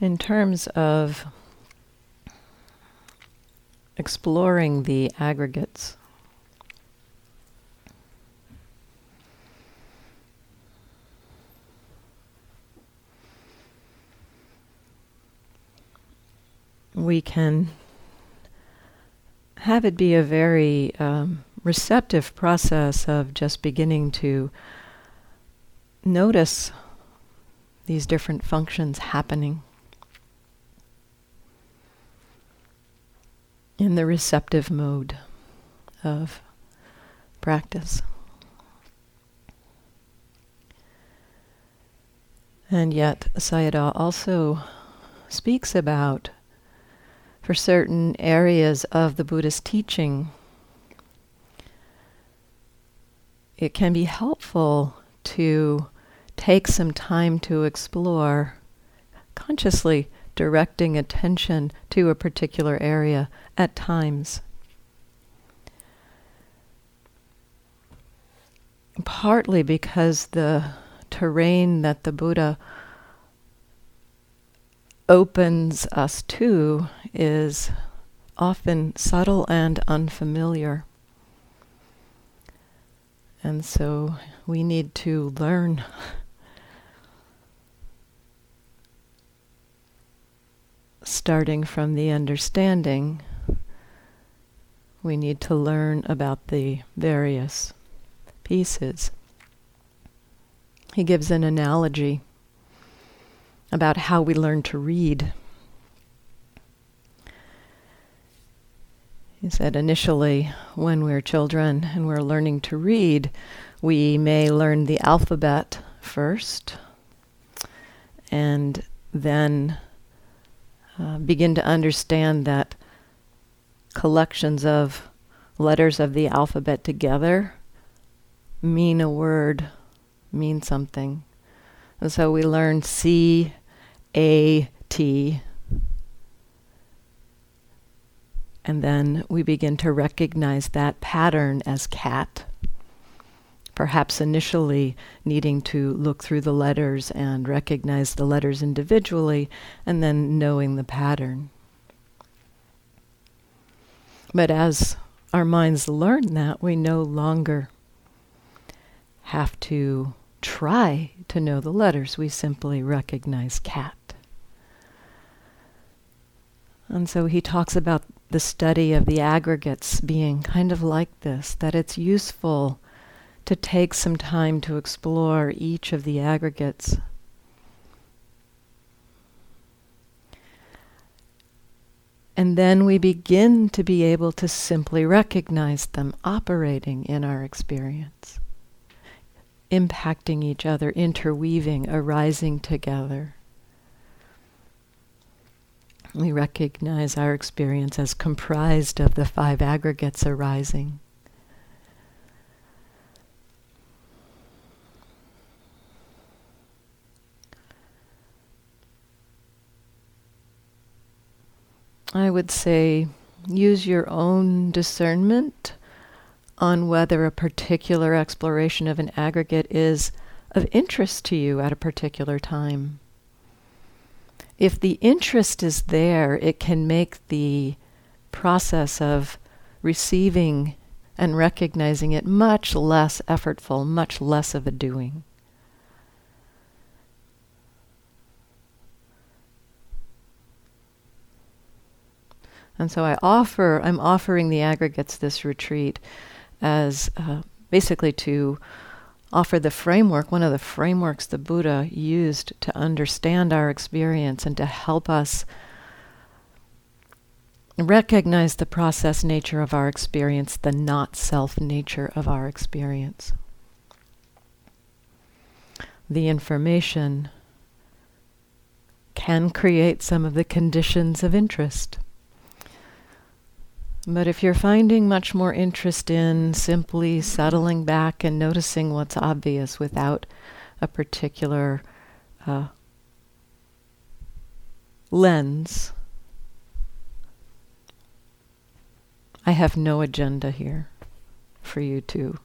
In terms of exploring the aggregates, we can have it be a very um, receptive process of just beginning to notice these different functions happening in the receptive mode of practice. And yet, Sayadaw also speaks about for certain areas of the Buddhist teaching, it can be helpful to take some time to explore, consciously directing attention to a particular area at times. Partly because the terrain that the Buddha opens us to is often subtle and unfamiliar. And so we need to learn starting from the understanding, we need to learn about the various pieces. He gives an analogy about how we learn to read. He said initially, when we're children and we're learning to read, we may learn the alphabet first and then uh, begin to understand that collections of letters of the alphabet together mean a word, mean something. And so we learn C, A, T. And then we begin to recognize that pattern as cat. Perhaps initially needing to look through the letters and recognize the letters individually, and then knowing the pattern. But as our minds learn that, we no longer have to try to know the letters, we simply recognize cat. And so he talks about the study of the aggregates being kind of like this, that it's useful to take some time to explore each of the aggregates. And then we begin to be able to simply recognize them operating in our experience impacting each other, interweaving, arising together. We recognize our experience as comprised of the five aggregates arising. I would say use your own discernment on whether a particular exploration of an aggregate is of interest to you at a particular time. If the interest is there, it can make the process of receiving and recognizing it much less effortful, much less of a doing. And so I offer, I'm offering the aggregates this retreat as uh, basically to offer the framework, one of the frameworks the Buddha used to understand our experience and to help us recognize the process nature of our experience, the not self nature of our experience. The information can create some of the conditions of interest. But if you're finding much more interest in simply settling back and noticing what's obvious without a particular uh, lens, I have no agenda here for you to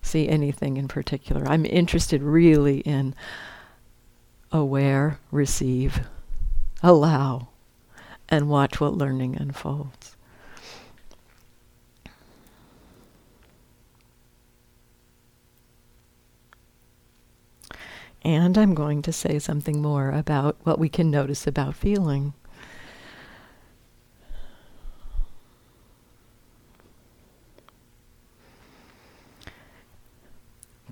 see anything in particular. I'm interested really in aware, receive, allow, and watch what learning unfolds. And I'm going to say something more about what we can notice about feeling.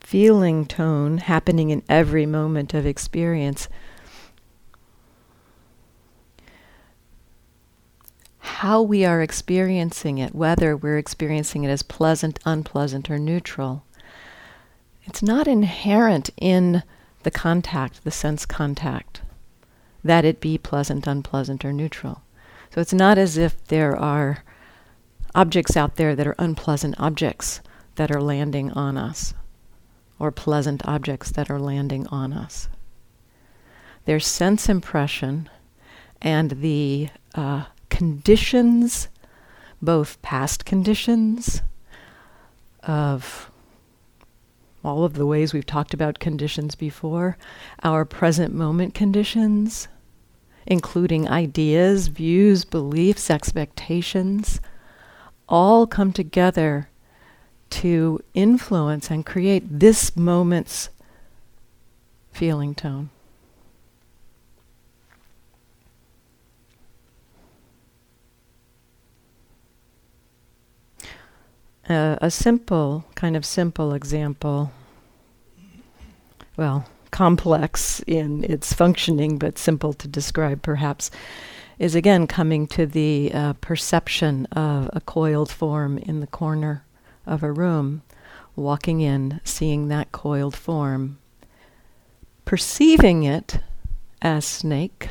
Feeling tone happening in every moment of experience. How we are experiencing it, whether we're experiencing it as pleasant, unpleasant, or neutral. It's not inherent in the contact, the sense contact, that it be pleasant, unpleasant, or neutral. So it's not as if there are objects out there that are unpleasant objects that are landing on us, or pleasant objects that are landing on us. There's sense impression and the uh, conditions, both past conditions of all of the ways we've talked about conditions before, our present moment conditions, including ideas, views, beliefs, expectations, all come together to influence and create this moment's feeling tone. Uh, a simple, kind of simple example, well, complex in its functioning, but simple to describe perhaps, is again coming to the uh, perception of a coiled form in the corner of a room, walking in, seeing that coiled form, perceiving it as snake,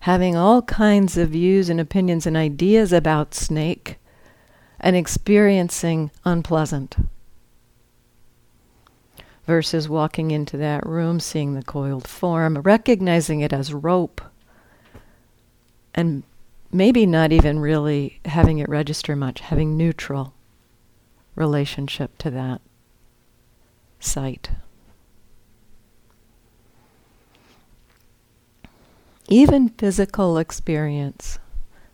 having all kinds of views and opinions and ideas about snake and experiencing unpleasant versus walking into that room, seeing the coiled form, recognizing it as rope, and maybe not even really having it register much, having neutral relationship to that sight. Even physical experience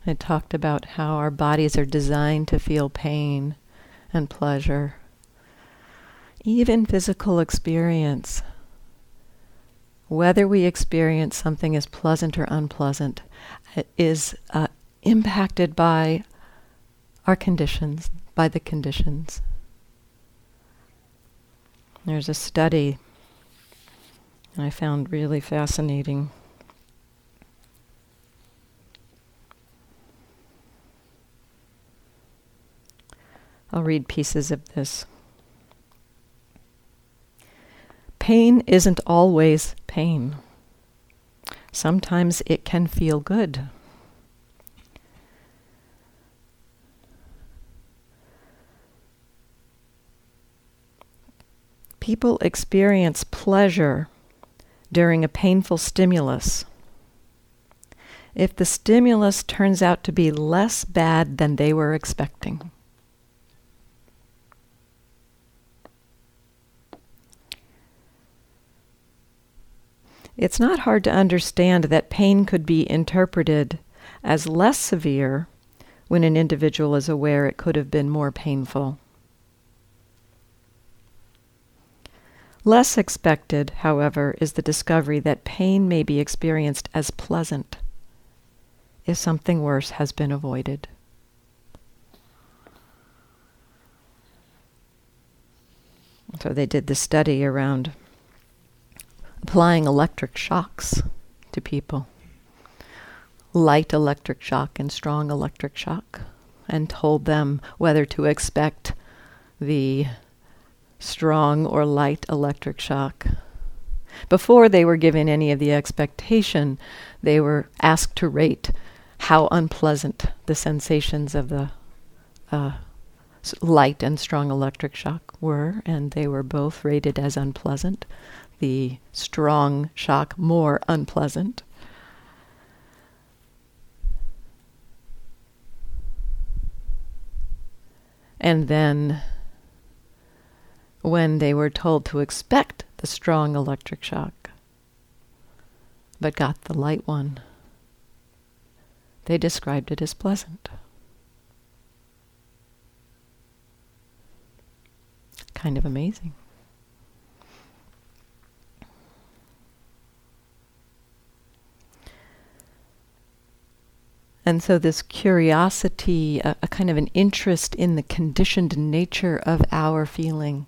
I talked about how our bodies are designed to feel pain and pleasure. Even physical experience, whether we experience something as pleasant or unpleasant, is uh, impacted by our conditions, by the conditions. There's a study I found really fascinating. I'll read pieces of this. Pain isn't always pain. Sometimes it can feel good. People experience pleasure during a painful stimulus. If the stimulus turns out to be less bad than they were expecting. It's not hard to understand that pain could be interpreted as less severe when an individual is aware it could have been more painful. Less expected, however, is the discovery that pain may be experienced as pleasant if something worse has been avoided. So they did the study around applying electric shocks to people light electric shock and strong electric shock, and told them whether to expect the strong or light electric shock. Before they were given any of the expectation, they were asked to rate how unpleasant the sensations of the uh, light and strong electric shock were, and they were both rated as unpleasant the strong shock more unpleasant. And then, when they were told to expect the strong electric shock, but got the light one. They described it as pleasant. Kind of amazing. And so, this curiosity, a, a, kind of an interest in the conditioned nature of our feeling,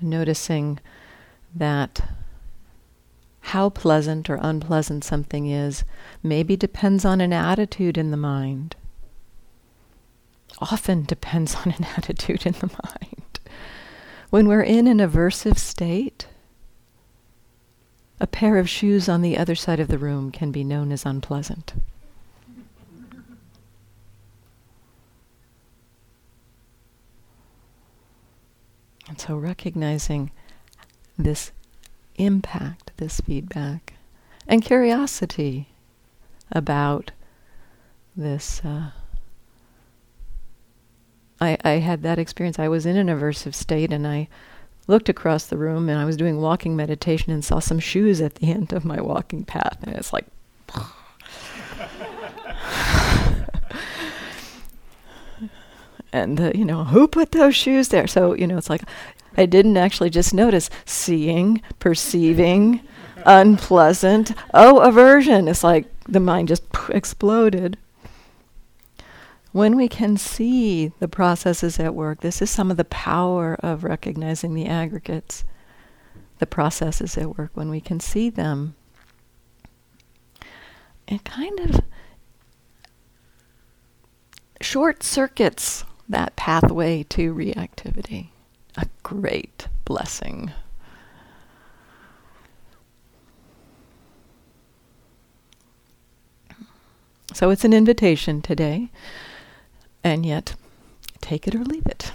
noticing that how pleasant or unpleasant something is maybe depends on an attitude in the mind. Often depends on an attitude in the mind. When we're in an aversive state, a pair of shoes on the other side of the room can be known as unpleasant. And so recognizing this impact, this feedback, and curiosity about this. Uh, I, I had that experience. I was in an aversive state and I looked across the room and I was doing walking meditation and saw some shoes at the end of my walking path. And it's like, and uh, you know, who put those shoes there? So, you know, it's like, I didn't actually just notice seeing, perceiving, unpleasant. Oh, aversion. It's like the mind just exploded. When we can see the processes at work, this is some of the power of recognizing the aggregates, the processes at work, when we can see them. It kind of short circuits that pathway to reactivity. A great blessing. So it's an invitation today and yet take it or leave it.